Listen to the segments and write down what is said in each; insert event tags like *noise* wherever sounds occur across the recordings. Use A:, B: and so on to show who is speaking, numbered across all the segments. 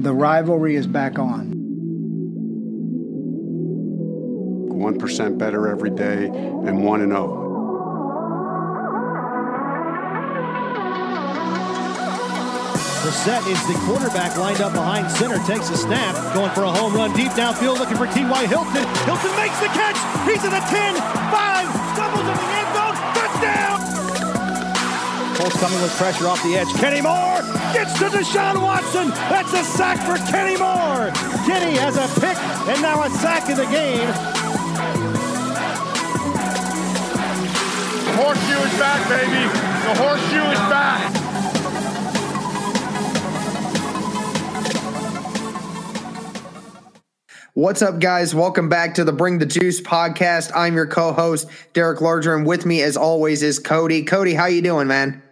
A: The rivalry is back on.
B: 1% better every day and 1 and 0.
C: The set is the quarterback lined up behind center, takes a snap, going for a home run deep downfield, looking for T.Y. Hilton. Hilton makes the catch. He's in the 10, 5, stumbles in the end zone, touchdown! Colts coming with pressure off the edge. Kenny Moore gets to Deshaun Watson. That's a sack for Kenny Moore. Kenny has a pick and now a sack in the game.
D: The horseshoe is back, baby. The horseshoe is back.
E: What's up, guys? Welcome back to the Bring the Juice podcast. I'm your co-host Derek Larger, and with me, as always, is Cody. Cody, how you doing, man?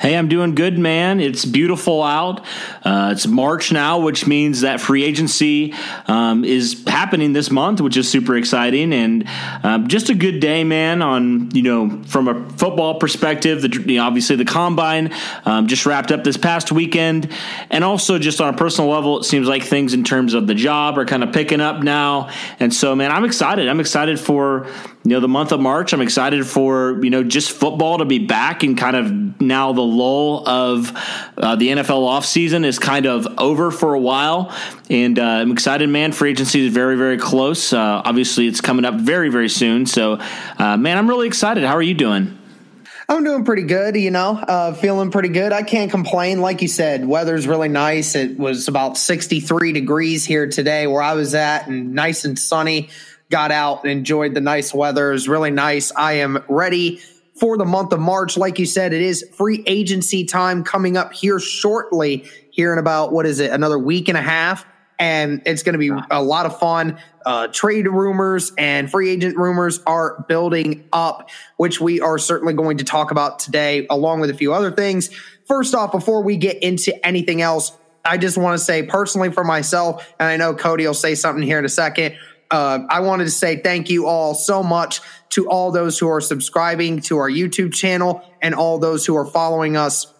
F: Hey, I'm doing good, man. It's beautiful out. Uh, it's March now, which means that free agency um, is happening this month, which is super exciting. And um, just a good day, man. On you know, from a football perspective, the, obviously the combine um, just wrapped up this past weekend, and also just on a personal level, it seems like things in terms of the job are kind of picking up now. And so, man, I'm excited. I'm excited for you know the month of March. I'm excited for you know just football to be back and kind of now the lull of uh, the NFL offseason is kind of over for a while, and uh, I'm excited, man. Free agency is very very close. Uh, obviously, it's coming up very very soon. So, uh, man, I'm really excited. How are you doing?
E: I'm doing pretty good, you know, uh, feeling pretty good. I can't complain. Like you said, weather's really nice. It was about 63 degrees here today where I was at and nice and sunny got out and enjoyed the nice weather. It was really nice. I am ready for the month of March. Like you said, it is free agency time coming up here shortly, here in about, what is it, another week and a half. And it's going to be a lot of fun. Uh, trade rumors and free agent rumors are building up, which we are certainly going to talk about today, along with a few other things. First off, before we get into anything else, I just want to say personally for myself, and I know Cody will say something here in a second uh, I wanted to say thank you all so much to all those who are subscribing to our YouTube channel and all those who are following us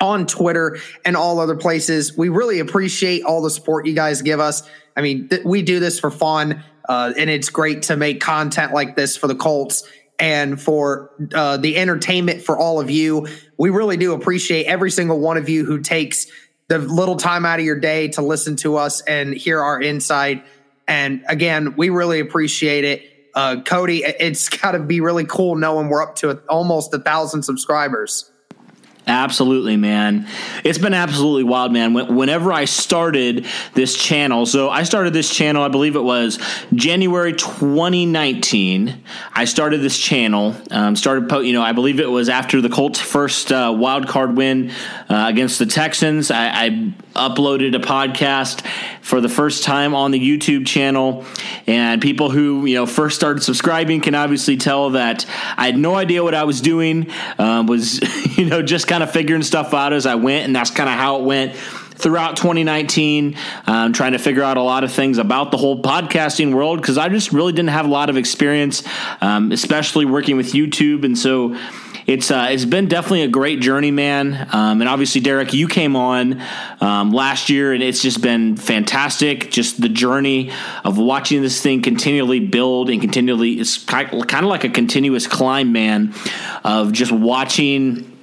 E: on Twitter and all other places. We really appreciate all the support you guys give us. I mean, th- we do this for fun, uh, and it's great to make content like this for the Colts and for uh, the entertainment for all of you. We really do appreciate every single one of you who takes the little time out of your day to listen to us and hear our insight and again, we really appreciate it. Uh, Cody, it's *laughs* got to be really cool knowing we're up to a, almost a thousand subscribers.
F: Absolutely, man. It's been absolutely wild, man. Whenever I started this channel, so I started this channel, I believe it was January 2019. I started this channel, um, started, you know, I believe it was after the Colts' first uh, wild card win uh, against the Texans. I, I uploaded a podcast for the first time on the YouTube channel, and people who you know first started subscribing can obviously tell that I had no idea what I was doing. Um, was *laughs* you know just kind of figuring stuff out as I went, and that's kind of how it went throughout 2019, um, trying to figure out a lot of things about the whole podcasting world because I just really didn't have a lot of experience, um, especially working with YouTube, and so. It's uh, it's been definitely a great journey, man. Um, and obviously, Derek, you came on um, last year, and it's just been fantastic. Just the journey of watching this thing continually build and continually, it's kind of like a continuous climb, man. Of just watching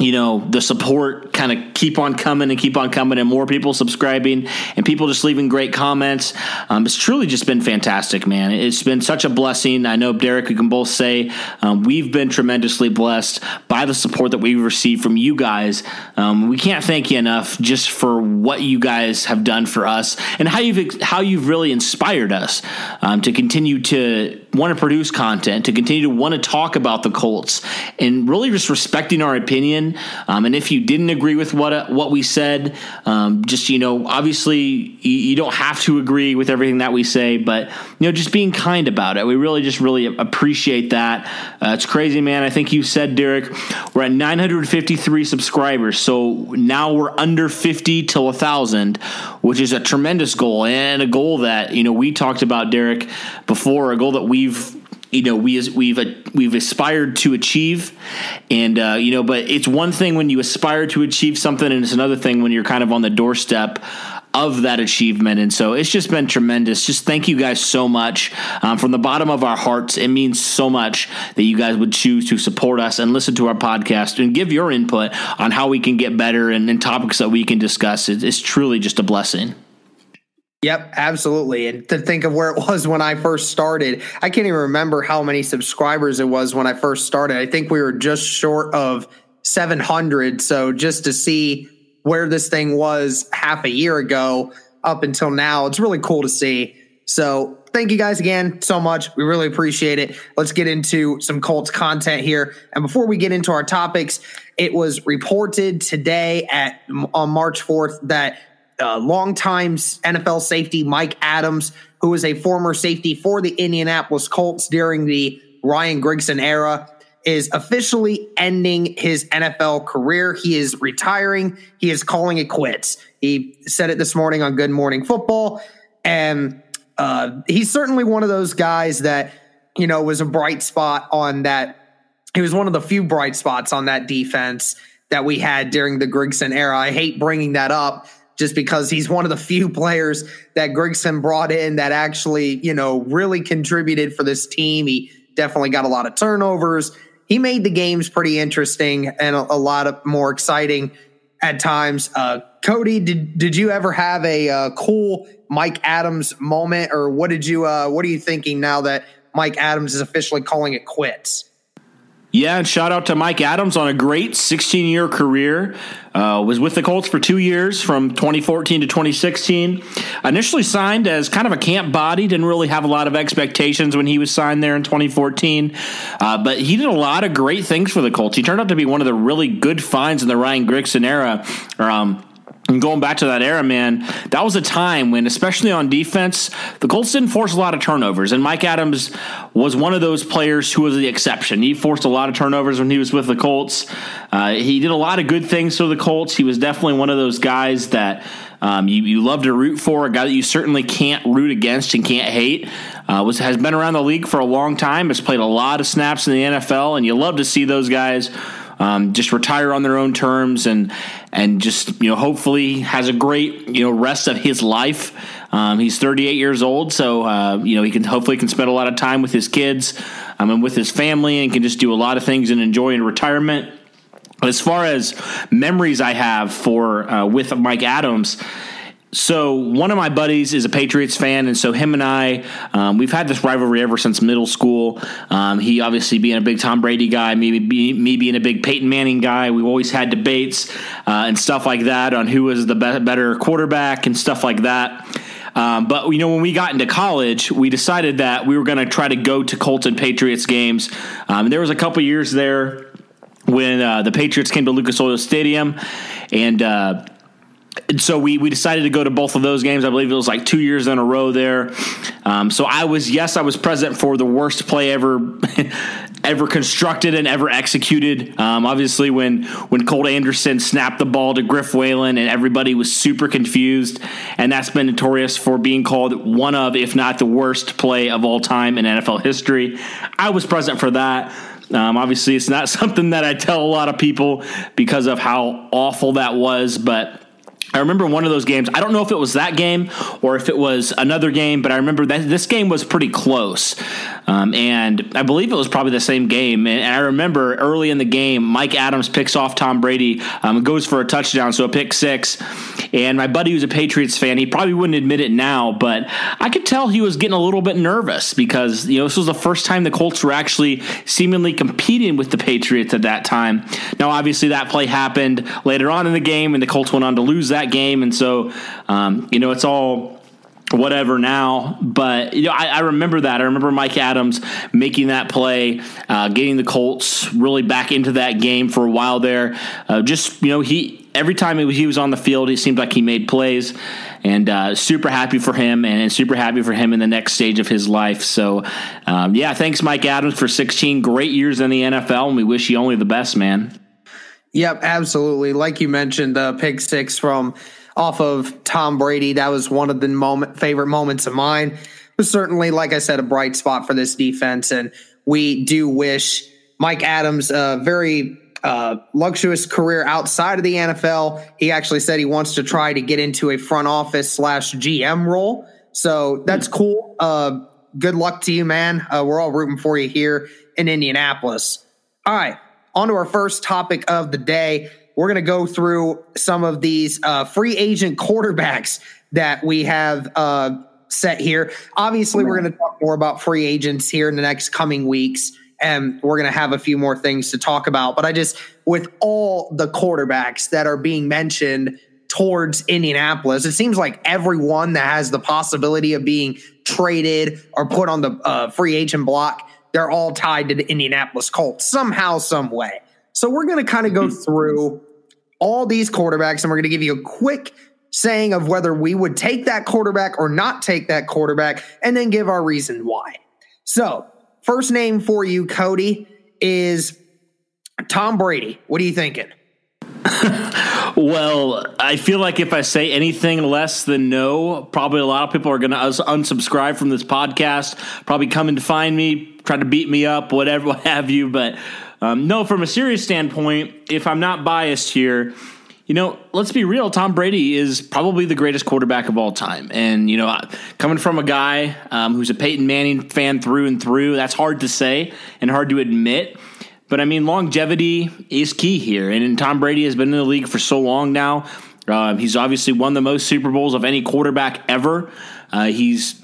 F: you know the support kind of keep on coming and keep on coming and more people subscribing and people just leaving great comments. Um, it's truly just been fantastic man. It's been such a blessing. I know derek we can both say um, we've been tremendously blessed by the support that we've received from you guys. Um, we can't thank you enough just for what you guys have done for us and how you've how you've really inspired us um, to continue to want to produce content to continue to want to talk about the colts and really just respecting our opinion um, and if you didn't agree with what uh, what we said, um, just you know, obviously you, you, don't have to agree with everything that we say, but you know, just being kind about it. We really just really appreciate that. Uh, it's crazy, man. I think you said, Derek, we're at 953 subscribers, so now we're under 50 till a thousand, which is a tremendous goal and a goal that you know we talked about, Derek, before. A goal that we've you know we we've we've aspired to achieve and uh, you know but it's one thing when you aspire to achieve something and it's another thing when you're kind of on the doorstep of that achievement. And so it's just been tremendous. Just thank you guys so much um, from the bottom of our hearts. It means so much that you guys would choose to support us and listen to our podcast and give your input on how we can get better and, and topics that we can discuss. It, it's truly just a blessing.
E: Yep, absolutely. And to think of where it was when I first started, I can't even remember how many subscribers it was when I first started. I think we were just short of 700. So just to see where this thing was half a year ago up until now, it's really cool to see. So thank you guys again so much. We really appreciate it. Let's get into some Colts content here. And before we get into our topics, it was reported today at on March 4th that uh, longtime NFL safety Mike Adams, who was a former safety for the Indianapolis Colts during the Ryan Grigson era, is officially ending his NFL career. He is retiring. He is calling it quits. He said it this morning on Good Morning Football. And uh, he's certainly one of those guys that, you know, was a bright spot on that. He was one of the few bright spots on that defense that we had during the Grigson era. I hate bringing that up just because he's one of the few players that Grigson brought in that actually, you know, really contributed for this team. He definitely got a lot of turnovers. He made the games pretty interesting and a, a lot of more exciting at times. Uh, Cody, did did you ever have a uh, cool Mike Adams moment, or what did you uh, what are you thinking now that Mike Adams is officially calling it quits?
F: Yeah, and shout out to Mike Adams on a great 16 year career. Uh, was with the Colts for two years from 2014 to 2016. Initially signed as kind of a camp body, didn't really have a lot of expectations when he was signed there in 2014. Uh, but he did a lot of great things for the Colts. He turned out to be one of the really good finds in the Ryan Grigson era. Um, and going back to that era, man, that was a time when, especially on defense, the Colts didn't force a lot of turnovers. And Mike Adams was one of those players who was the exception. He forced a lot of turnovers when he was with the Colts. Uh, he did a lot of good things for the Colts. He was definitely one of those guys that um, you, you love to root for, a guy that you certainly can't root against and can't hate. Uh, was has been around the league for a long time, has played a lot of snaps in the NFL, and you love to see those guys um, just retire on their own terms and and just you know hopefully has a great you know rest of his life. Um, he's 38 years old, so uh, you know he can hopefully can spend a lot of time with his kids um, and with his family, and can just do a lot of things and enjoy in retirement. As far as memories I have for uh, with Mike Adams, so one of my buddies is a Patriots fan, and so him and I, um, we've had this rivalry ever since middle school. Um, he obviously being a big Tom Brady guy, me, me being a big Peyton Manning guy. We've always had debates uh, and stuff like that on who was the be- better quarterback and stuff like that. Um, but you know, when we got into college, we decided that we were going to try to go to Colts and Patriots games. Um, there was a couple years there when uh, the Patriots came to Lucas Oil Stadium, and uh, and so we we decided to go to both of those games. I believe it was like two years in a row there. Um, so I was yes, I was present for the worst play ever *laughs* ever constructed and ever executed. Um, obviously, when when Colt Anderson snapped the ball to Griff Whalen and everybody was super confused, and that's been notorious for being called one of, if not the worst play of all time in NFL history. I was present for that. Um, obviously, it's not *laughs* something that I tell a lot of people because of how awful that was, but I remember one of those games. I don't know if it was that game or if it was another game, but I remember that this game was pretty close. Um, and I believe it was probably the same game. And, I remember early in the game, Mike Adams picks off Tom Brady, um, goes for a touchdown, so a pick six. And my buddy who's a Patriots fan, he probably wouldn't admit it now, but I could tell he was getting a little bit nervous because, you know, this was the first time the Colts were actually seemingly competing with the Patriots at that time. Now, obviously, that play happened later on in the game, and the Colts went on to lose that game. And so, um, you know, it's all whatever now. But you know, I, I, remember that. I remember Mike Adams making that play, uh, getting the Colts really back into that game for a while there. Uh, just you know, he every time he was on the field, he seemed like he made plays. And uh, super happy for him, and super happy for him in the next stage of his life. So, um, yeah, thanks, Mike Adams, for 16 great years in the NFL, and we wish you only the best, man.
E: Yep, absolutely. Like you mentioned, the pick six from off of Tom Brady. That was one of the moment favorite moments of mine. Was certainly, like I said, a bright spot for this defense, and we do wish Mike Adams a very uh, luxurious career outside of the NFL. He actually said he wants to try to get into a front office slash GM role. So that's cool. Uh, good luck to you, man. Uh, we're all rooting for you here in Indianapolis. All right, on to our first topic of the day. We're going to go through some of these uh, free agent quarterbacks that we have uh, set here. Obviously, we're going to talk more about free agents here in the next coming weeks and we're going to have a few more things to talk about. But I just, with all the quarterbacks that are being mentioned towards Indianapolis, it seems like everyone that has the possibility of being traded or put on the uh, free agent block, they're all tied to the Indianapolis Colts somehow, some way. So we're going to kind of go mm-hmm. through all these quarterbacks and we're going to give you a quick saying of whether we would take that quarterback or not take that quarterback and then give our reason why. So First name for you, Cody, is Tom Brady. What are you thinking? *laughs*
F: well, I feel like if I say anything less than no, probably a lot of people are going to unsubscribe from this podcast, probably come and find me, try to beat me up, whatever, *laughs* what have you. But um, no, from a serious standpoint, if I'm not biased here, you know, let's be real. Tom Brady is probably the greatest quarterback of all time. And, you know, coming from a guy um, who's a Peyton Manning fan through and through, that's hard to say and hard to admit. But I mean, longevity is key here. And Tom Brady has been in the league for so long now. Uh, he's obviously won the most Super Bowls of any quarterback ever. Uh, he's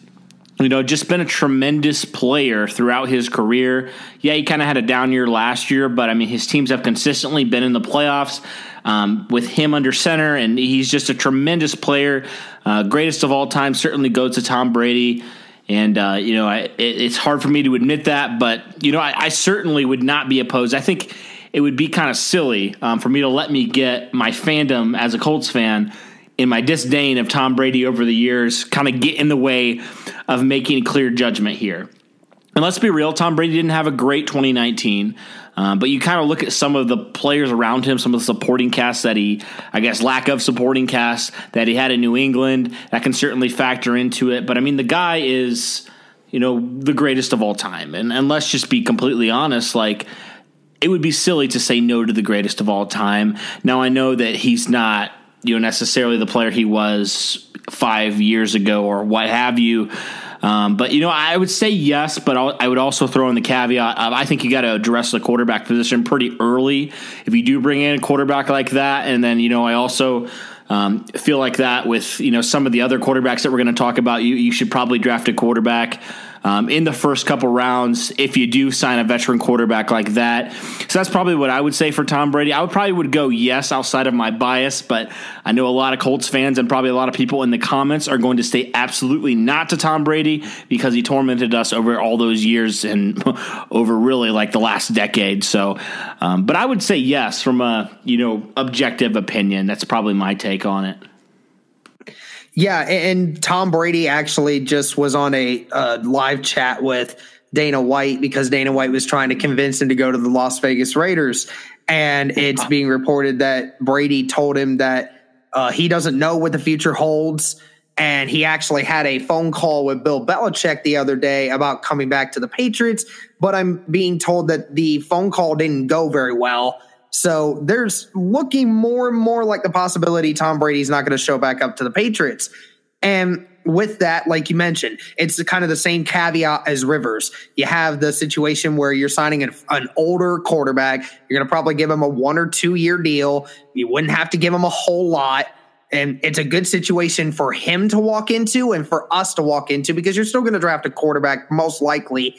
F: you know, just been a tremendous player throughout his career. Yeah, he kind of had a down year last year, but I mean, his teams have consistently been in the playoffs um, with him under center, and he's just a tremendous player. Uh, greatest of all time certainly goes to Tom Brady. And, uh, you know, I, it, it's hard for me to admit that, but, you know, I, I, certainly would not be opposed. I think it would be kind of silly um, for me to let me get my fandom as a Colts fan in my disdain of Tom Brady over the years kind of get in the way of making a clear judgment here. And let's be real, Tom Brady didn't have a great 2019. Um, but you kind of look at some of the players around him, some of the supporting cast that he, I guess, lack of supporting cast that he had in New England. That can certainly factor into it. But I mean, the guy is, you know, the greatest of all time. And, and let's just be completely honest, like, it would be silly to say no to the greatest of all time. Now, I know that he's not, you know, necessarily the player he was five years ago or what have you. Um, but you know, I would say yes, but I'll, i would also throw in the caveat. Of, I think you got to address the quarterback position pretty early if you do bring in a quarterback like that. And then you know, I also um, feel like that with you know some of the other quarterbacks that we're going to talk about. You you should probably draft a quarterback um, in the first couple rounds if you do sign a veteran quarterback like that. So that's probably what I would say for Tom Brady. I would probably would go yes outside of my bias, but I know a lot of Colts fans and probably a lot of people in the comments are going to say absolutely not to Tom Brady because he tormented us over all those years and *laughs* over really like the last decade. So, um, but I would say yes from a you know objective opinion. That's probably my take on it.
E: Yeah, and Tom Brady actually just was on a uh, live chat with Dana White because Dana White was trying to convince him to go to the Las Vegas Raiders. And it's being reported that Brady told him that uh, he doesn't know what the future holds. And he actually had a phone call with Bill Belichick the other day about coming back to the Patriots. But I'm being told that the phone call didn't go very well. So there's looking more and more like the possibility Tom Brady's not going to show back up to the Patriots. And with that, like you mentioned, it's kind of the same caveat as Rivers. You have the situation where you're signing an, an older quarterback. You're going to probably give him a one or two year deal. You wouldn't have to give him a whole lot. And it's a good situation for him to walk into and for us to walk into because you're still going to draft a quarterback most likely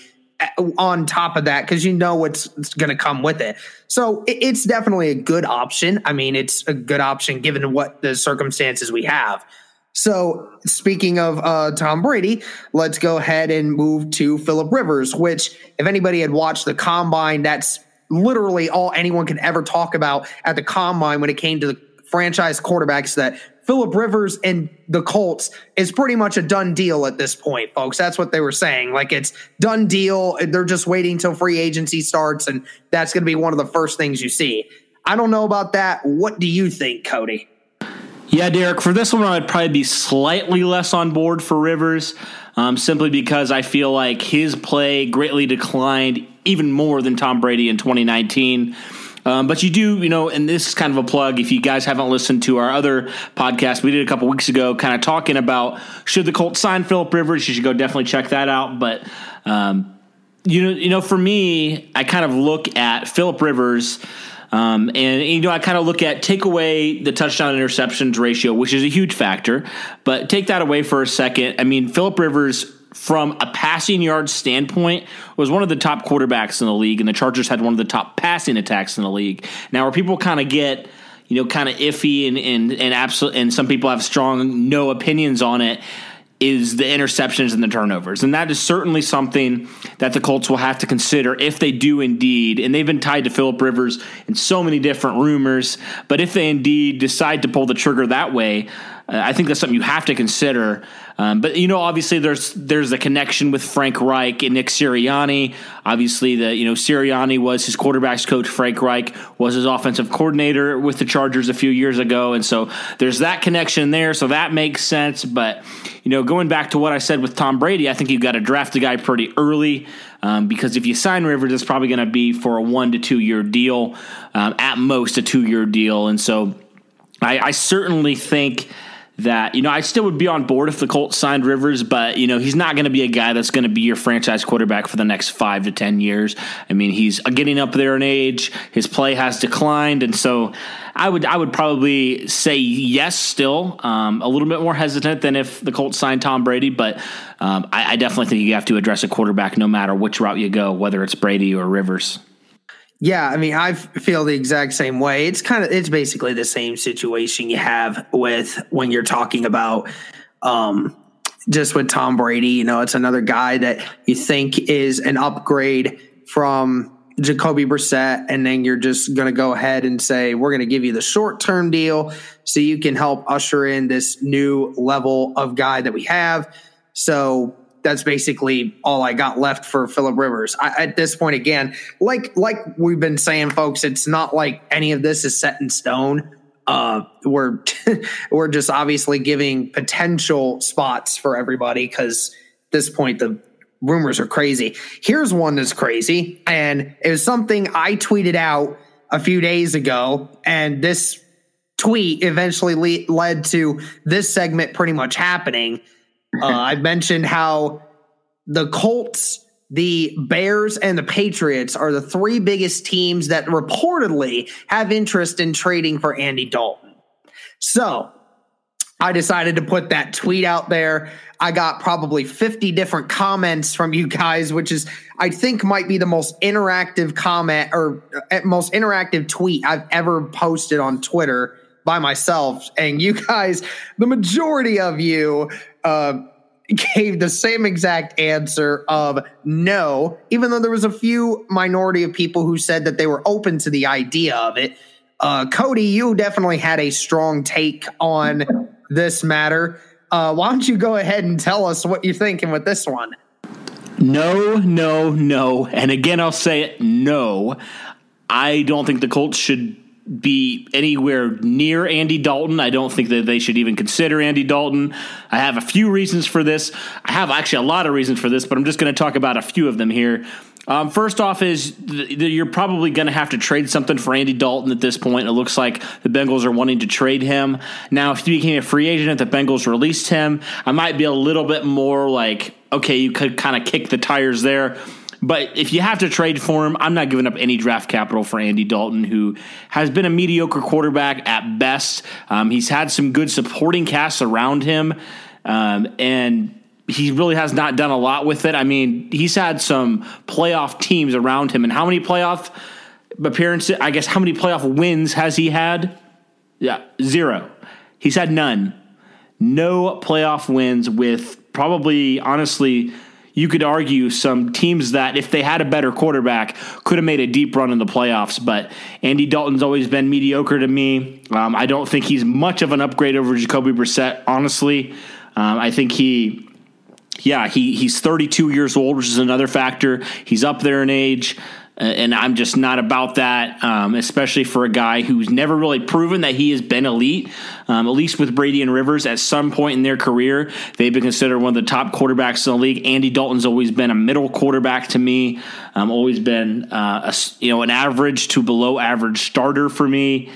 E: on top of that because you know what's going to come with it. So it's definitely a good option. I mean, it's a good option given what the circumstances we have. So speaking of uh, Tom Brady, let's go ahead and move to Philip Rivers, which if anybody had watched the combine, that's literally all anyone could ever talk about at the combine when it came to the franchise quarterbacks that Philip Rivers and the Colts is pretty much a done deal at this point, folks. That's what they were saying. Like it's done deal. They're just waiting till free agency starts, and that's going to be one of the first things you see. I don't know about that. What do you think, Cody?
F: Yeah, Derek, for this one, I'd probably be slightly less on board for Rivers, um, simply because I feel like his play greatly declined even more than Tom Brady in 2019. Um, but you do, you know, and this is kind of a plug. If you guys haven't listened to our other podcast, we did a couple weeks ago, kind of talking about should the Colts sign Philip Rivers. You should go definitely check that out. But um, you know, you know, for me, I kind of look at Philip Rivers. Um, and you know, I kind of look at take away the touchdown interceptions ratio, which is a huge factor, but take that away for a second. I mean, Philip Rivers from a passing yard standpoint, was one of the top quarterbacks in the league, and the Chargers had one of the top passing attacks in the league. Now, where people kind of get you know kind of iffy and and and absolute, and some people have strong no opinions on it is the interceptions and the turnovers. And that is certainly something that the Colts will have to consider if they do indeed, and they've been tied to Philip Rivers in so many different rumors, but if they indeed decide to pull the trigger that way, uh, I think that's something you have to consider. Um, but you know, obviously, there's there's a connection with Frank Reich and Nick Sirianni. Obviously, the you know Sirianni was his quarterbacks coach. Frank Reich was his offensive coordinator with the Chargers a few years ago, and so there's that connection there. So that makes sense. But you know, going back to what I said with Tom Brady, I think you've got to draft a guy pretty early. Um, because if you sign Rivers, it's probably going to be for a one to two year deal, um, at most a two year deal, and so I, I certainly think that you know I still would be on board if the Colts signed Rivers, but you know he's not going to be a guy that's going to be your franchise quarterback for the next five to ten years. I mean he's getting up there in age, his play has declined, and so I would I would probably say yes still, um, a little bit more hesitant than if the Colts signed Tom Brady, but um, I, I definitely think you have to address a quarterback no matter which route you go, whether it's Brady or Rivers.
E: Yeah, I mean, I feel the exact same way. It's kind of, it's basically the same situation you have with when you're talking about, um, just with Tom Brady. You know, it's another guy that you think is an upgrade from Jacoby Brissett, and then you're just going to go ahead and say, we're going to give you the short term deal so you can help usher in this new level of guy that we have. So that's basically all I got left for Philip Rivers. I, at this point, again, like like we've been saying, folks, it's not like any of this is set in stone. Uh, we're *laughs* we're just obviously giving potential spots for everybody because this point the rumors are crazy. Here's one that's crazy, and it was something I tweeted out a few days ago, and this tweet eventually le- led to this segment pretty much happening. Uh, I mentioned how the Colts, the Bears, and the Patriots are the three biggest teams that reportedly have interest in trading for Andy Dalton. So I decided to put that tweet out there. I got probably 50 different comments from you guys, which is, I think, might be the most interactive comment or uh, most interactive tweet I've ever posted on Twitter by myself. And you guys, the majority of you, uh, *laughs* gave the same exact answer of no, even though there was a few minority of people who said that they were open to the idea of it. Uh, Cody, you definitely had a strong take on this matter. Uh, why don't you go ahead and tell us what you're thinking with this one?
F: No, no, no. And again, I'll say it no. I don't think the Colts should be anywhere near Andy Dalton. I don't think that they should even consider Andy Dalton. I have a few reasons for this. I have actually a lot of reasons for this, but I'm just going to talk about a few of them here. Um, first off, is th- you're probably going to have to trade something for Andy Dalton at this point. It looks like the Bengals are wanting to trade him. Now, if he became a free agent, if the Bengals released him, I might be a little bit more like, okay, you could kind of kick the tires there. But if you have to trade for him, I'm not giving up any draft capital for Andy Dalton, who has been a mediocre quarterback at best. Um, he's had some good supporting casts around him, um, and he really has not done a lot with it. I mean, he's had some playoff teams around him, and how many playoff appearances? I guess how many playoff wins has he had? Yeah, zero. He's had none. No playoff wins with probably, honestly you could argue some teams that if they had a better quarterback could have made a deep run in the playoffs. But Andy Dalton's always been mediocre to me. Um, I don't think he's much of an upgrade over Jacoby Brissett. Honestly, um, I think he, yeah, he he's 32 years old, which is another factor. He's up there in age. And I'm just not about that, um, especially for a guy who's never really proven that he has been elite. Um, at least with Brady and Rivers, at some point in their career, they've been considered one of the top quarterbacks in the league. Andy Dalton's always been a middle quarterback to me, um, always been uh, a, you know an average to below average starter for me.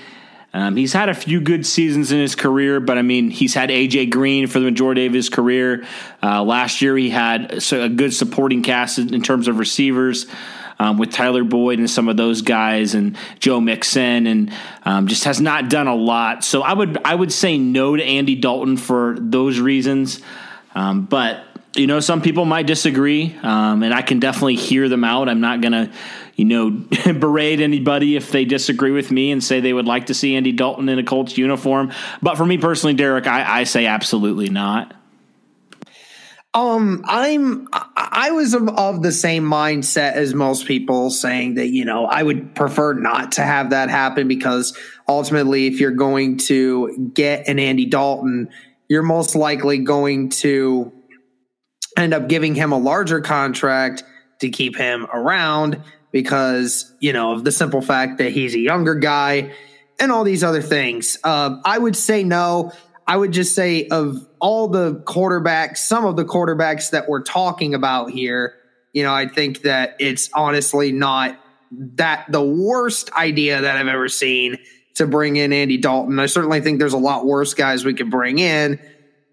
F: Um, he's had a few good seasons in his career, but I mean, he's had AJ Green for the majority of his career. Uh, last year, he had a good supporting cast in terms of receivers. Um, with Tyler Boyd and some of those guys, and Joe Mixon, and um, just has not done a lot. So I would I would say no to Andy Dalton for those reasons. Um, but you know, some people might disagree, um, and I can definitely hear them out. I'm not gonna you know, *laughs* berate anybody if they disagree with me and say they would like to see Andy Dalton in a Colts uniform. But for me personally, Derek, I, I say absolutely not.
E: Um, I'm I was of, of, the same mindset as most people, saying that you know I would prefer not to have that happen because ultimately, if you're going to get an Andy Dalton, you're most likely going to end up giving him a larger contract to keep him around because, you know, of the simple fact that he's a younger guy and all these other things. Uh, I would say no. I would just say of all the quarterbacks, some of the quarterbacks that we're talking about here, you know, I think that it's honestly not that the worst idea that I've ever seen to bring in Andy Dalton. I certainly think there's a lot worse guys we could bring in.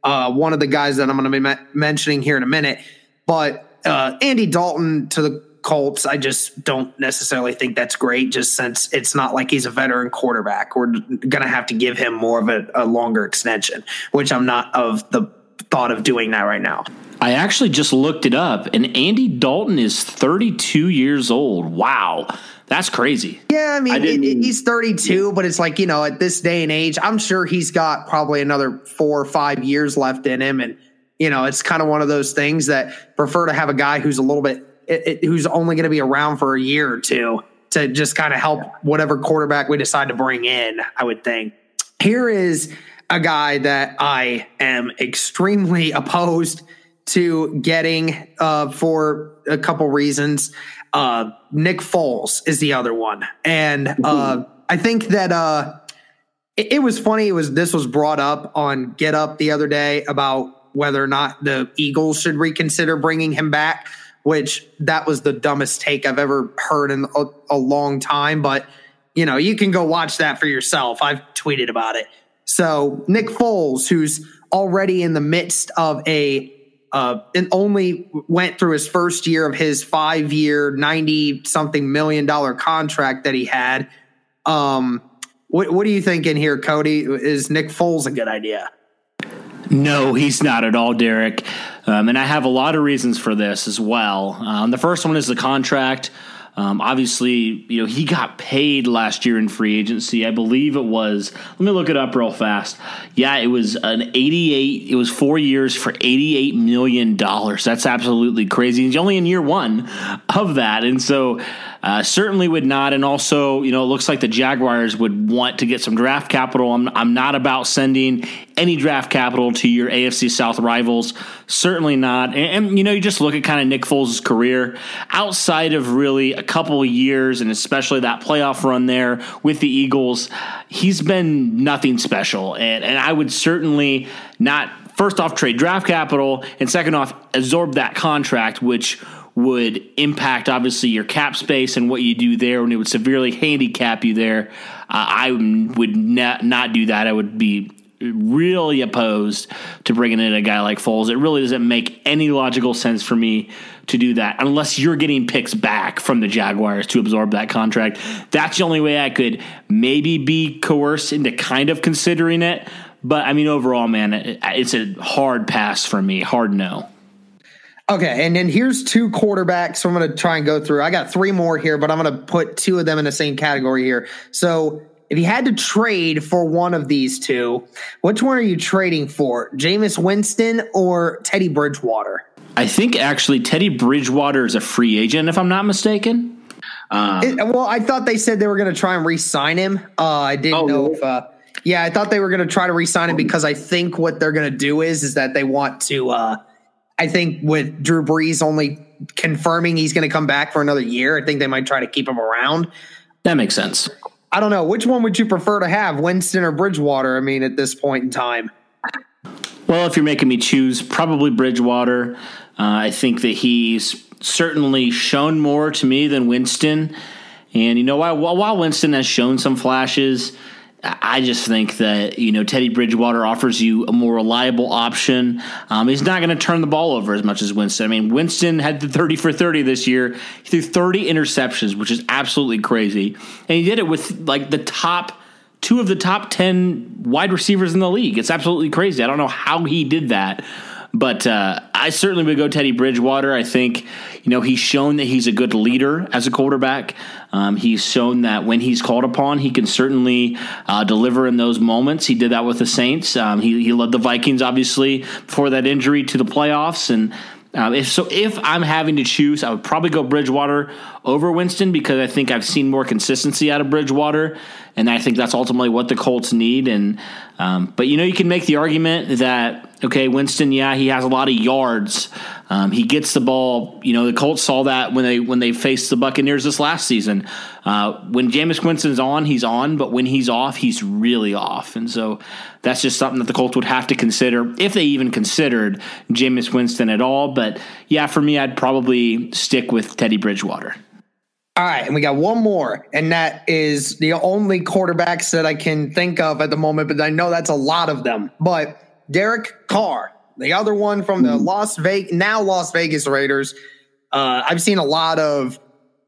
E: Uh, one of the guys that I'm going to be me- mentioning here in a minute, but uh, Andy Dalton to the Colts, I just don't necessarily think that's great, just since it's not like he's a veteran quarterback. We're going to have to give him more of a, a longer extension, which I'm not of the thought of doing that right now.
F: I actually just looked it up, and Andy Dalton is 32 years old. Wow. That's crazy.
E: Yeah, I mean, I it, it, he's 32, but it's like, you know, at this day and age, I'm sure he's got probably another four or five years left in him. And, you know, it's kind of one of those things that prefer to have a guy who's a little bit it, it, who's only going to be around for a year or two to just kind of help whatever quarterback we decide to bring in, I would think. Here is a guy that I am extremely opposed to getting uh, for a couple reasons. Uh, Nick Foles is the other one, and uh, I think that uh, it, it, was funny. It was this was brought up on Get Up the other day about whether or not the Eagles should reconsider bringing him back which that was the dumbest take I've ever heard in a, a, long time. But, you know, you can go watch that for yourself. I've tweeted about it. So, Nick Foles, who's already in the midst of a, uh, and only went through his first year of his five year, 90 something million dollar contract that he had. Um, what, what are you thinking here, Cody? Is Nick Foles a good idea?
F: No, he's not at all, Derek. Um, and I have a lot of reasons for this as well. Um, the first one is the contract. Um, obviously, you know, he got paid last year in free agency. I believe it was, let me look it up real fast. Yeah, it was an 88, it was four years for $88 million. That's absolutely crazy. He's only in year one of that. And so, uh, certainly would not. And also, you know, it looks like the Jaguars would want to get some draft capital. I'm, I'm not about sending any draft capital to your AFC South rivals. Certainly not. And, and you know, you just look at kind of Nick Foles' career outside of really a couple years, and especially that playoff run there with the Eagles. He's been nothing special, and and I would certainly not first off trade draft capital, and second off absorb that contract, which would impact obviously your cap space and what you do there, and it would severely handicap you there. Uh, I would not, not do that. I would be really opposed to bringing in a guy like Foles. It really doesn't make any logical sense for me to do that unless you're getting picks back from the Jaguars to absorb that contract. That's the only way I could maybe be coerced into kind of considering it. But I mean, overall, man, it's a hard pass for me. Hard no.
E: Okay, and then here's two quarterbacks. So I'm going to try and go through. I got three more here, but I'm going to put two of them in the same category here. So if you had to trade for one of these two, which one are you trading for? Jameis Winston or Teddy Bridgewater?
F: I think actually Teddy Bridgewater is a free agent, if I'm not mistaken.
E: Um, it, well, I thought they said they were going to try and re-sign him. Uh, I didn't oh, know if. Uh, yeah, I thought they were going to try to re-sign him because I think what they're going to do is is that they want to. Uh, I think with Drew Brees only confirming he's going to come back for another year, I think they might try to keep him around.
F: That makes sense.
E: I don't know. Which one would you prefer to have, Winston or Bridgewater? I mean, at this point in time.
F: Well, if you're making me choose, probably Bridgewater. Uh, I think that he's certainly shown more to me than Winston. And, you know, while, while Winston has shown some flashes, I just think that you know Teddy Bridgewater offers you a more reliable option. Um, he's not going to turn the ball over as much as Winston. I mean, Winston had the thirty for thirty this year. He threw thirty interceptions, which is absolutely crazy, and he did it with like the top two of the top ten wide receivers in the league. It's absolutely crazy. I don't know how he did that. But uh, I certainly would go Teddy Bridgewater. I think, you know, he's shown that he's a good leader as a quarterback. Um, he's shown that when he's called upon, he can certainly uh, deliver in those moments. He did that with the Saints. Um, he, he led the Vikings, obviously, before that injury to the playoffs. And um, if so, if I'm having to choose, I would probably go Bridgewater over Winston because I think I've seen more consistency out of Bridgewater, and I think that's ultimately what the Colts need. And um, but you know, you can make the argument that okay, Winston, yeah, he has a lot of yards. Um, he gets the ball. You know, the Colts saw that when they when they faced the Buccaneers this last season. Uh, when Jameis Winston's on, he's on, but when he's off, he's really off. And so that's just something that the Colts would have to consider if they even considered Jameis Winston at all. But yeah, for me, I'd probably stick with Teddy Bridgewater.
E: All right, and we got one more, and that is the only quarterbacks that I can think of at the moment, but I know that's a lot of them. But Derek Carr, the other one from the Las Vegas, now Las Vegas Raiders. Uh, I've seen a lot of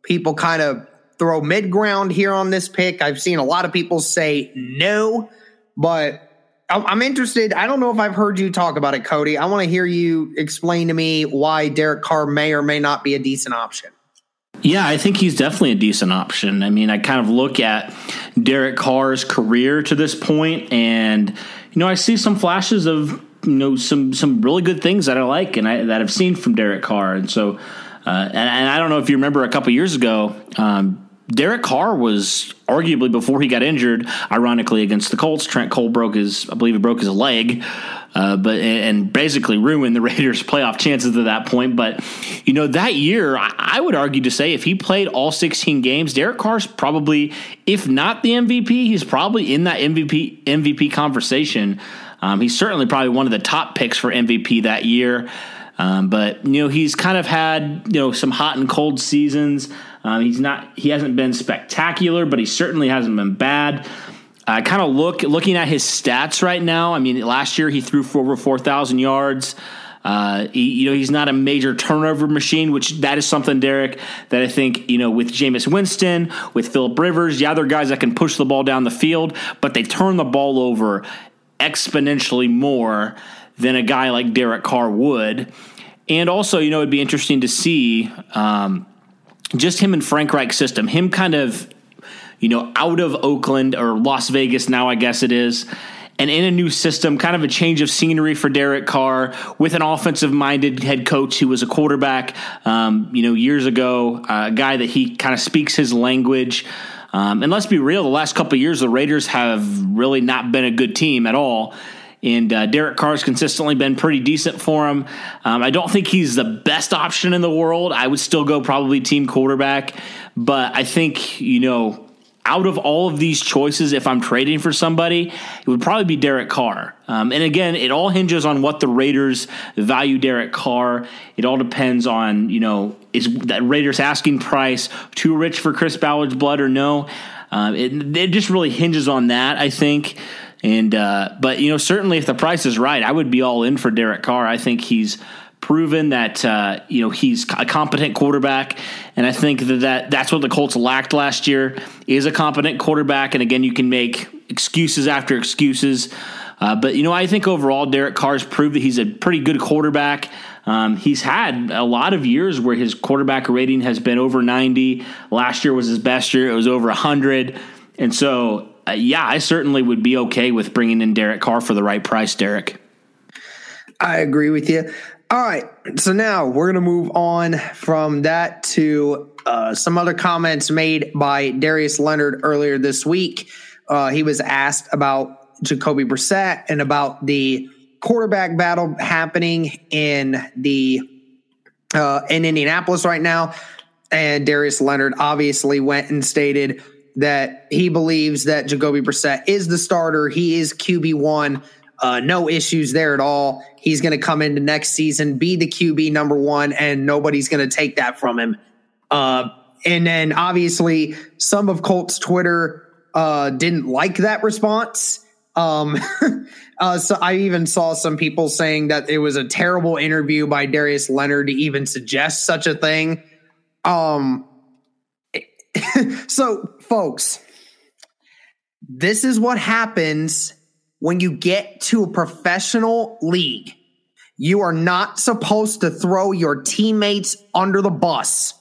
E: people kind of throw mid ground here on this pick. I've seen a lot of people say no, but I'm interested. I don't know if I've heard you talk about it, Cody. I want to hear you explain to me why Derek Carr may or may not be a decent option.
F: Yeah, I think he's definitely a decent option. I mean, I kind of look at Derek Carr's career to this point, and you know, I see some flashes of you know some some really good things that I like and I, that I've seen from Derek Carr, and so uh, and, and, I don't know if you remember a couple years ago. Um, Derek Carr was arguably before he got injured, ironically against the Colts. Trent Cole broke his, I believe, he broke his leg, uh, but and basically ruined the *laughs* Raiders' playoff chances at that point. But you know that year, I would argue to say if he played all 16 games, Derek Carr's probably, if not the MVP, he's probably in that MVP MVP conversation. Um, he's certainly probably one of the top picks for MVP that year. Um, but you know he's kind of had you know some hot and cold seasons. Um, he's not he hasn't been spectacular, but he certainly hasn't been bad. I uh, kind of look looking at his stats right now. I mean, last year he threw for over four thousand yards. Uh, he, you know, he's not a major turnover machine, which that is something, Derek, that I think, you know, with Jameis Winston, with Philip Rivers, the they're guys that can push the ball down the field, but they turn the ball over exponentially more than a guy like Derek Carr would. And also, you know, it'd be interesting to see um, just him and Frank Reich system, him kind of you know, out of Oakland or Las Vegas now, I guess it is, and in a new system, kind of a change of scenery for Derek Carr with an offensive minded head coach who was a quarterback, um, you know, years ago, uh, a guy that he kind of speaks his language. Um, and let's be real, the last couple years, the Raiders have really not been a good team at all. And uh, Derek Carr's consistently been pretty decent for him. Um, I don't think he's the best option in the world. I would still go probably team quarterback. But I think, you know, out of all of these choices, if I'm trading for somebody, it would probably be Derek Carr. Um, and again, it all hinges on what the Raiders value Derek Carr. It all depends on, you know, is that Raiders asking price too rich for Chris Ballard's blood or no? Um, it, it just really hinges on that, I think. And uh, but you know, certainly if the price is right, I would be all in for Derek Carr. I think he's proven that uh, you know he's a competent quarterback, and I think that, that that's what the Colts lacked last year is a competent quarterback. And again, you can make excuses after excuses, uh, but you know I think overall Derek Carr's proved that he's a pretty good quarterback. Um, he's had a lot of years where his quarterback rating has been over 90. Last year was his best year; it was over 100, and so. Uh, yeah, I certainly would be okay with bringing in Derek Carr for the right price, Derek.
E: I agree with you. All right. So now we're going to move on from that to uh, some other comments made by Darius Leonard earlier this week. Uh, he was asked about Jacoby Brissett and about the quarterback battle happening in the uh, in Indianapolis right now, and Darius Leonard obviously went and stated that he believes that Jacoby Brissett is the starter. He is QB one. Uh, no issues there at all. He's going to come into next season, be the QB number one, and nobody's going to take that from him. Uh, and then obviously, some of Colts Twitter uh, didn't like that response. Um, *laughs* uh, so I even saw some people saying that it was a terrible interview by Darius Leonard to even suggest such a thing. Um, *laughs* so, folks, this is what happens when you get to a professional league. You are not supposed to throw your teammates under the bus.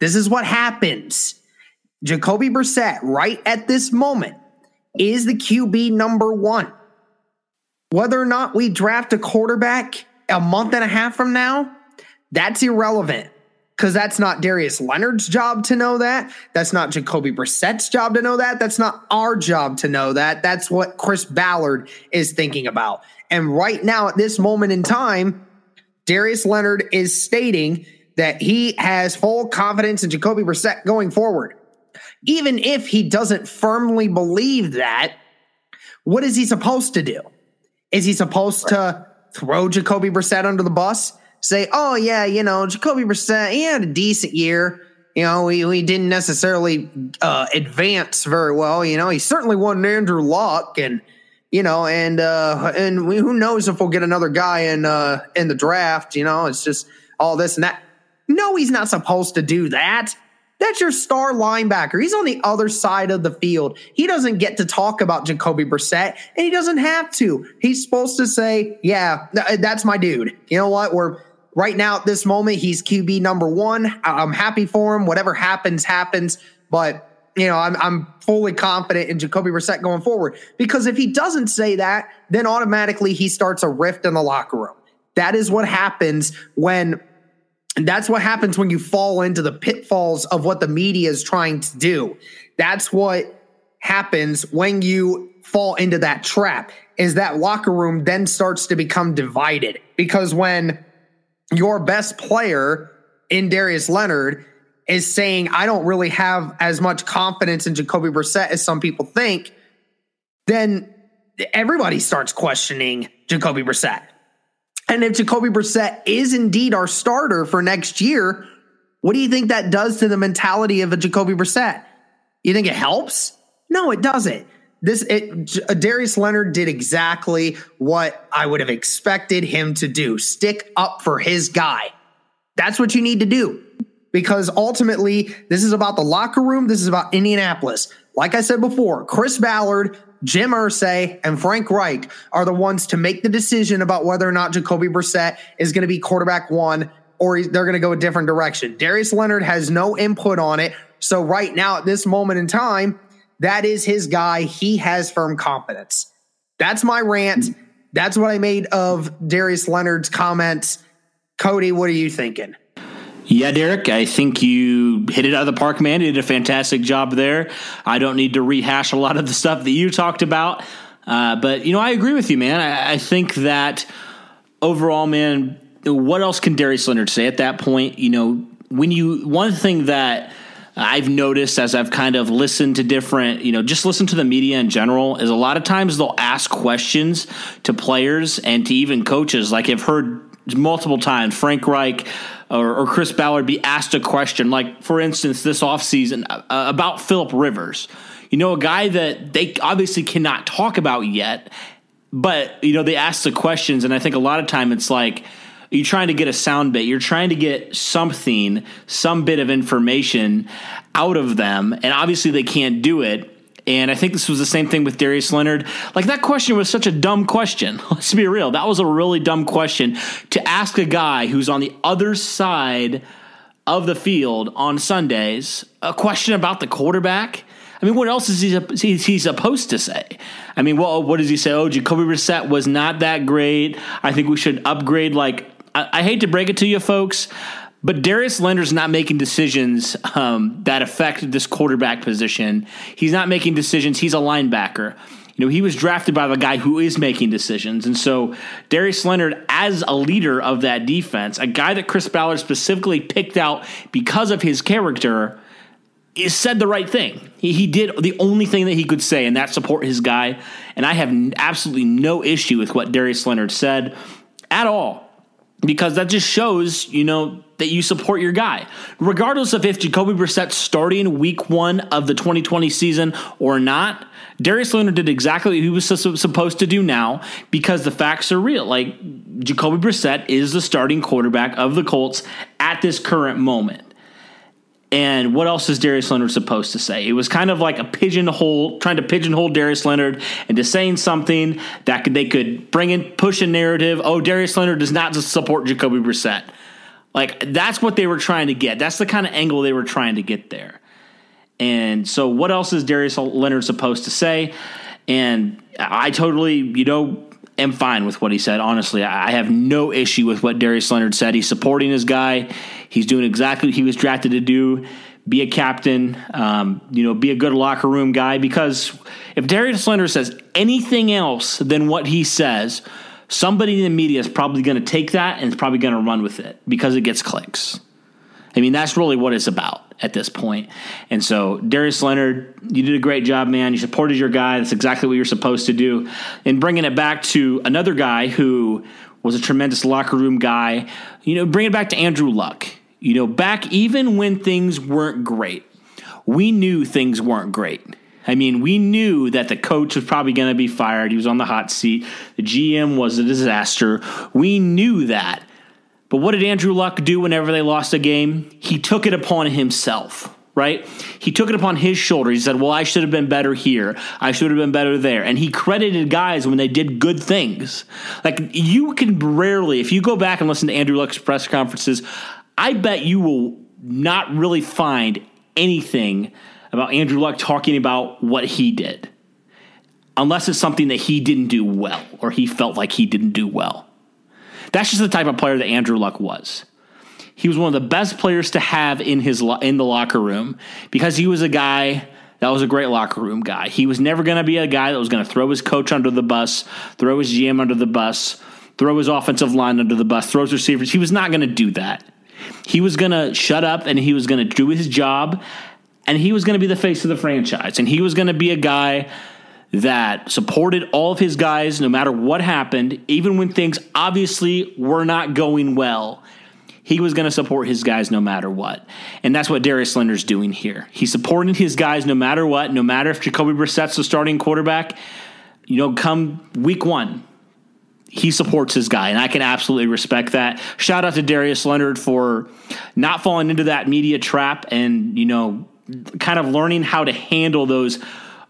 E: This is what happens. Jacoby Brissett, right at this moment, is the QB number one. Whether or not we draft a quarterback a month and a half from now, that's irrelevant because that's not Darius Leonard's job to know that. That's not Jacoby Brissett's job to know that. That's not our job to know that. That's what Chris Ballard is thinking about. And right now, at this moment in time, Darius Leonard is stating that he has full confidence in Jacoby Brissett going forward. Even if he doesn't firmly believe that, what is he supposed to do? Is he supposed to throw Jacoby Brissett under the bus? Say, oh, yeah, you know, Jacoby Brissett, he had a decent year. You know, we, we didn't necessarily uh, advance very well. You know, he certainly won Andrew Luck and, you know, and uh, and we, who knows if we'll get another guy in uh, in the draft. You know, it's just all this and that. No, he's not supposed to do that. That's your star linebacker. He's on the other side of the field. He doesn't get to talk about Jacoby Brissett, and he doesn't have to. He's supposed to say, "Yeah, that's my dude." You know what? We're Right now, at this moment, he's QB number one. I'm happy for him. Whatever happens, happens. But you know, I'm I'm fully confident in Jacoby Brissett going forward because if he doesn't say that, then automatically he starts a rift in the locker room. That is what happens when that's what happens when you fall into the pitfalls of what the media is trying to do. That's what happens when you fall into that trap is that locker room then starts to become divided because when your best player in Darius Leonard is saying, I don't really have as much confidence in Jacoby Brissett as some people think, then everybody starts questioning Jacoby Brissett. And if Jacoby Brissett is indeed our starter for next year, what do you think that does to the mentality of a Jacoby Brissett? You think it helps? No, it doesn't this it, uh, Darius Leonard did exactly what I would have expected him to do. Stick up for his guy. That's what you need to do. Because ultimately, this is about the locker room. This is about Indianapolis. Like I said before, Chris Ballard, Jim Irsay, and Frank Reich are the ones to make the decision about whether or not Jacoby Brissett is going to be quarterback one or they're going to go a different direction. Darius Leonard has no input on it. So, right now, at this moment in time, that is his guy. He has firm confidence. That's my rant. That's what I made of Darius Leonard's comments. Cody, what are you thinking?
F: Yeah, Derek, I think you hit it out of the park, man. You did a fantastic job there. I don't need to rehash a lot of the stuff that you talked about. Uh, but, you know, I agree with you, man. I, I think that overall, man, what else can Darius Leonard say at that point? You know, when you, one thing that I've noticed as I've kind of listened to different, you know, just listen to the media in general, is a lot of times they'll ask questions to players and to even coaches. Like I've heard multiple times Frank Reich or, or Chris Ballard be asked a question, like for instance, this offseason uh, about Philip Rivers. You know, a guy that they obviously cannot talk about yet, but you know, they ask the questions, and I think a lot of time it's like, you're trying to get a sound bit. You're trying to get something, some bit of information out of them, and obviously they can't do it. And I think this was the same thing with Darius Leonard. Like that question was such a dumb question. *laughs* Let's be real. That was a really dumb question to ask a guy who's on the other side of the field on Sundays a question about the quarterback. I mean, what else is he, he supposed to say? I mean, well, what does he say? Oh, Jacoby Brissett was not that great. I think we should upgrade like I, I hate to break it to you, folks, but Darius Leonard's not making decisions um, that affect this quarterback position. He's not making decisions. He's a linebacker. you know, he was drafted by the guy who is making decisions. And so Darius Leonard, as a leader of that defense, a guy that Chris Ballard specifically picked out because of his character, is said the right thing. He, he did the only thing that he could say, and that support his guy. And I have absolutely no issue with what Darius Leonard said at all because that just shows, you know, that you support your guy. Regardless of if Jacoby Brissett's starting week one of the 2020 season or not, Darius Leonard did exactly what he was supposed to do now because the facts are real. Like, Jacoby Brissett is the starting quarterback of the Colts at this current moment. And what else is Darius Leonard supposed to say? It was kind of like a pigeonhole, trying to pigeonhole Darius Leonard into saying something that could, they could bring in, push a narrative. Oh, Darius Leonard does not support Jacoby Brissett. Like that's what they were trying to get. That's the kind of angle they were trying to get there. And so, what else is Darius Leonard supposed to say? And I totally, you know, am fine with what he said. Honestly, I have no issue with what Darius Leonard said. He's supporting his guy. He's doing exactly what he was drafted to do. Be a captain, um, you know, be a good locker room guy. Because if Darius Leonard says anything else than what he says, somebody in the media is probably going to take that and is probably going to run with it because it gets clicks. I mean, that's really what it's about at this point. And so, Darius Leonard, you did a great job, man. You supported your guy. That's exactly what you're supposed to do. And bringing it back to another guy who was a tremendous locker room guy, you know, bring it back to Andrew Luck. You know, back even when things weren't great, we knew things weren't great. I mean, we knew that the coach was probably going to be fired. He was on the hot seat. The GM was a disaster. We knew that. But what did Andrew Luck do whenever they lost a game? He took it upon himself, right? He took it upon his shoulder. He said, Well, I should have been better here. I should have been better there. And he credited guys when they did good things. Like, you can rarely, if you go back and listen to Andrew Luck's press conferences, I bet you will not really find anything about Andrew Luck talking about what he did, unless it's something that he didn't do well or he felt like he didn't do well. That's just the type of player that Andrew Luck was. He was one of the best players to have in his in the locker room because he was a guy that was a great locker room guy. He was never going to be a guy that was going to throw his coach under the bus, throw his GM under the bus, throw his offensive line under the bus, throw his receivers. He was not going to do that. He was going to shut up and he was going to do his job and he was going to be the face of the franchise. And he was going to be a guy that supported all of his guys no matter what happened, even when things obviously were not going well. He was going to support his guys no matter what. And that's what Darius Leonard's doing here. He's supporting his guys no matter what, no matter if Jacoby Brissett's the starting quarterback. You know, come week one, he supports his guy, and I can absolutely respect that. Shout out to Darius Leonard for not falling into that media trap and, you know, kind of learning how to handle those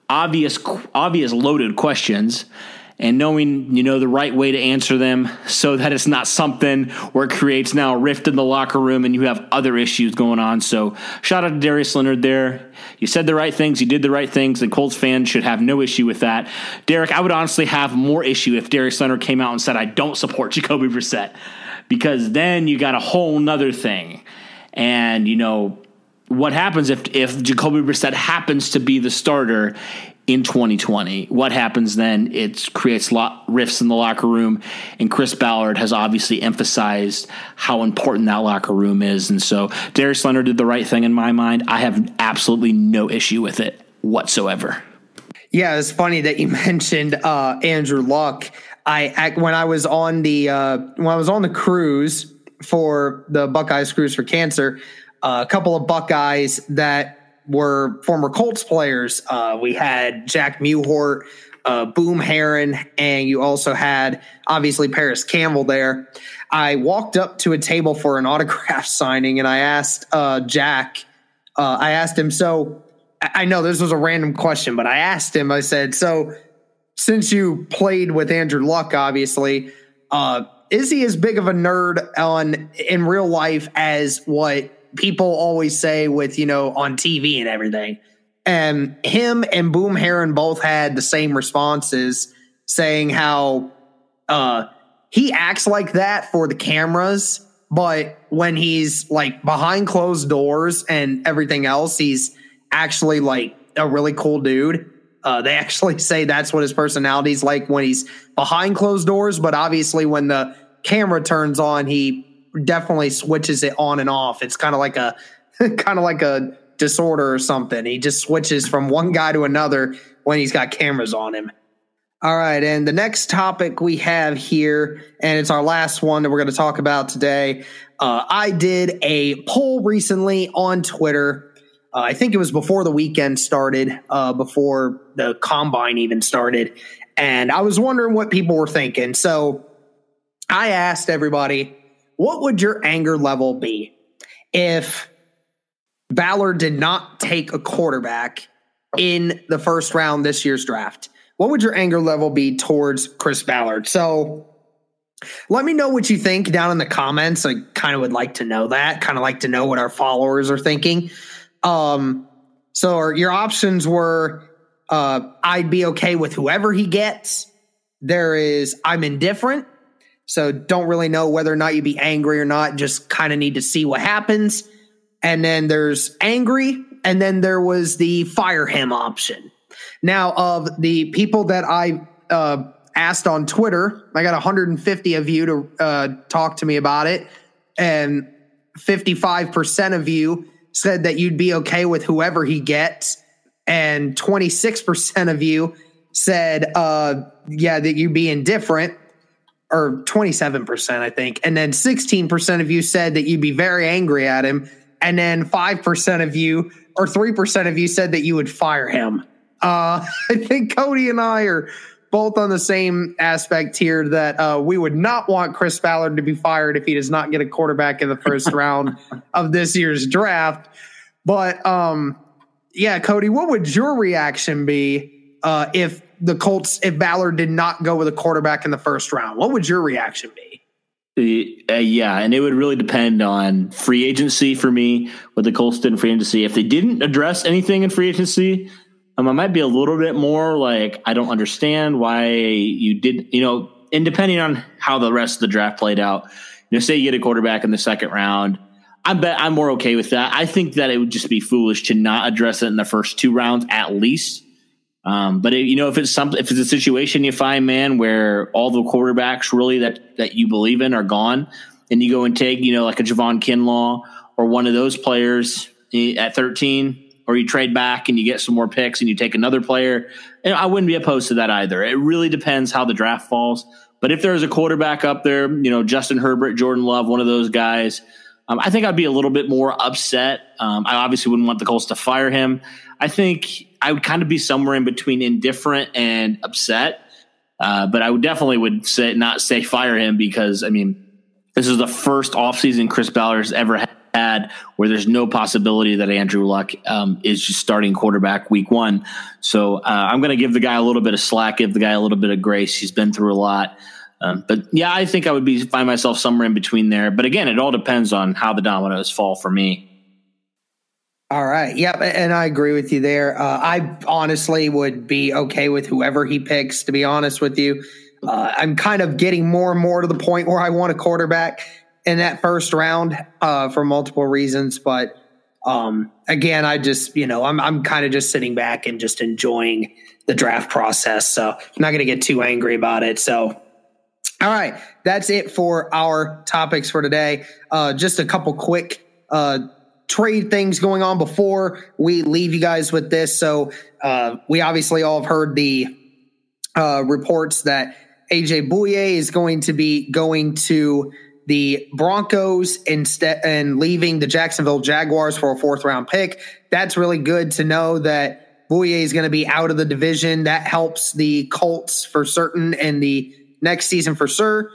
F: obvious obvious loaded questions and knowing you know the right way to answer them so that it's not something where it creates now a rift in the locker room and you have other issues going on. So shout out to Darius Leonard there. You said the right things, you did the right things. The Colts fans should have no issue with that. Derek, I would honestly have more issue if Darius Leonard came out and said I don't support Jacoby Brissett because then you got a whole nother thing. And you know, what happens if if Jacoby Brissett happens to be the starter in 2020? What happens then? It creates lot rifts in the locker room, and Chris Ballard has obviously emphasized how important that locker room is, and so Darius Leonard did the right thing in my mind. I have absolutely no issue with it whatsoever.
E: Yeah, it's funny that you *laughs* mentioned uh, Andrew Luck. I when I was on the uh, when I was on the cruise for the Buckeyes Cruise for Cancer a couple of Buckeyes that were former Colts players. Uh, we had Jack Mewhort, uh, Boom Herron, and you also had obviously Parris Campbell there. I walked up to a table for an *laughs* autograph signing and I asked uh, Jack, uh, I asked him, so I know this was a random question, but I asked him, I said, so since you played with Andrew Luck, obviously, uh, is he as big of a nerd on in real life as what people always say with, you know, on TV and everything. And him and Boom Herron both had the same responses saying how uh, he acts like that for the cameras, but when he's like behind closed doors and everything else, he's actually like a really cool dude. Uh, they *laughs* actually say that's what his personality is like when he's behind closed doors, but obviously when the camera turns on, he definitely switches it on and off. It's kind of like a *laughs* kind of like a disorder or something. He just switches from one guy to another when he's got cameras on him. All right, and the next topic we have here, and it's our last one that we're going to talk about today. Uh, I did a poll recently on Twitter. Uh, I think it was before the weekend started, uh, before the combine even started, and I was wondering what people were thinking. So I asked everybody, what would your anger level be if Ballard did not take a quarterback in the first round this year's draft? What would your anger level be towards Chris Ballard? So let me know what you think down in the comments. I kind of would like to know that, kind of like to know what our followers are thinking. Um, so your options were uh, I'd be okay with whoever he gets. There is I'm indifferent. So don't really know whether or not you'd be angry or not. Just kind of need to see what happens. And then there's angry. And then there was the fire him option. Now, of the people that I uh, asked on Twitter, I got 150 of you to uh, talk to me about it. And 55% of you said that you'd be okay with whoever he gets. And 26% of you said, uh, yeah, that you'd be indifferent or 27%, I think. And then 16% of you said that you'd be very angry at him. And then 5% of you or 3% of you said that you would fire him. Uh, *laughs* I think Cody and I are both on the same aspect here that uh, we would not want Chris Ballard to be fired if he does not get a quarterback in the first *laughs* round of this year's draft. But um, yeah, Cody, what would your reaction be uh, if the Colts, if Ballard did not go with a quarterback in the first round, what would your reaction be?
F: Uh, yeah, and it would really depend on free agency for me. What the Colts did in free agency. If they didn't address anything in free agency, um, I might be a little bit more like I don't understand why you did. You know, and depending on how the rest of the draft played out, you know, say you get a quarterback in the second round. I bet I'm more okay with that. I think that it would just be foolish to not address it in the first two rounds at least um, but it, you know, if it's something, if it's a situation you find, man, where all the quarterbacks really that that you believe in are gone, and you go and take, you know, like a Javon Kinlaw or one of those players eh, at 13, or you trade back and you get some more picks and you take another player, and I wouldn't be opposed to that either. It really depends how the draft falls. But if there's a quarterback up there, you know, Justin Herbert, Jordan Love, one of those guys, um, I think I'd be a little bit more upset. Um, I obviously wouldn't want the Colts to fire him. I think I would kind of be somewhere in between indifferent and upset. Uh, but I would definitely would say not say fire him because I mean this is the first offseason Chris Ballard has ever had where there's no possibility that Andrew Luck um, is just starting quarterback week one. So uh, I'm going to give the guy a little bit of slack, give the guy a little bit of grace. He's been through a lot. Um, but yeah, I think I would be find myself somewhere in between there. But again, it all depends on how the dominoes fall for me.
E: All right. Yep. And I agree with you there. Uh, I honestly would be okay with whoever he picks, to be honest with you. Uh, I'm kind of getting more and more to the point where I want a quarterback in that first round uh, for multiple reasons. But um, again, I just, you know, I'm, I'm kind of just sitting back and just enjoying the draft process. So I'm not going to get too angry about it. So, all right. That's it for our topics for today. Uh, just a couple quick uh, trade things going on before we leave you guys with this. So uh, we obviously all have heard the uh, reports that AJ Bouye is going to be going to the Broncos instead and leaving the Jacksonville Jaguars for a fourth round pick. That's really good to know that Bouye is going to be out of the division. That helps the Colts for certain and the next season for sure.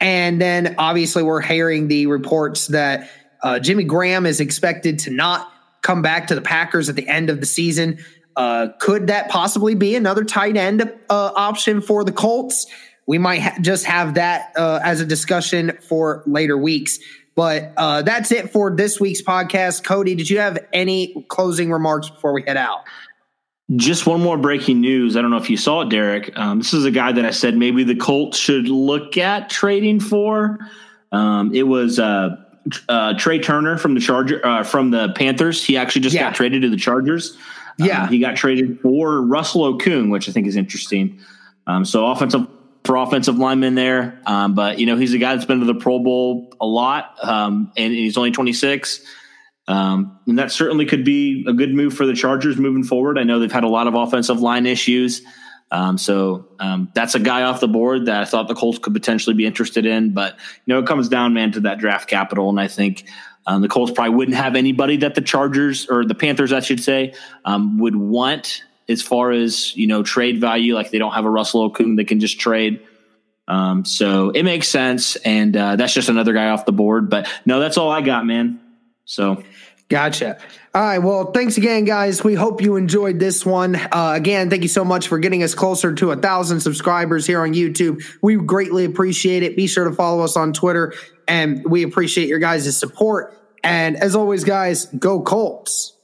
E: And then obviously we're hearing the reports that uh, Jimmy Graham is expected to not come back to the Packers at the end of the season. Uh, could that possibly be another tight end uh, option for the Colts? We might ha- just have that uh, as a discussion for later weeks. But uh, that's it for this week's podcast. Cody, did you have any closing remarks before we head out?
F: Just one more breaking news. I don't know if you saw it, Derek. Um, this is a guy that I said maybe the Colts should look at trading for. Um, it was uh, uh, Trai Turner from the Charger uh, from the Panthers. He actually just yeah. got traded to the Chargers.
E: Yeah.
F: Um, he got traded for Russell Okung, which I think is interesting. Um, so offensive for offensive lineman there. Um, but you know, he's a guy that's been to the Pro Bowl a lot, um, and he's only 26. Um, and that certainly could be a good move for the Chargers moving forward. I know they've had a lot of offensive line issues. Um, so um, that's a guy off the board that I thought the Colts could potentially be interested in. But you know, it comes down, man, to that draft capital, and I think um, the Colts probably wouldn't have anybody that the Chargers or the Panthers, I should say, um, would want as far as you know trade value. Like they don't have a Russell Okung they can just trade. Um, so it makes sense, and uh, that's just another guy off the board. But no, that's all I got, man. So
E: Gotcha. All right. Well, thanks again, guys. We hope you enjoyed this one. Uh, again, thank you so much for getting us closer to a thousand subscribers here on YouTube. We greatly appreciate it. Be sure to follow us on Twitter, and we appreciate your guys' support. And as always, guys, go Colts.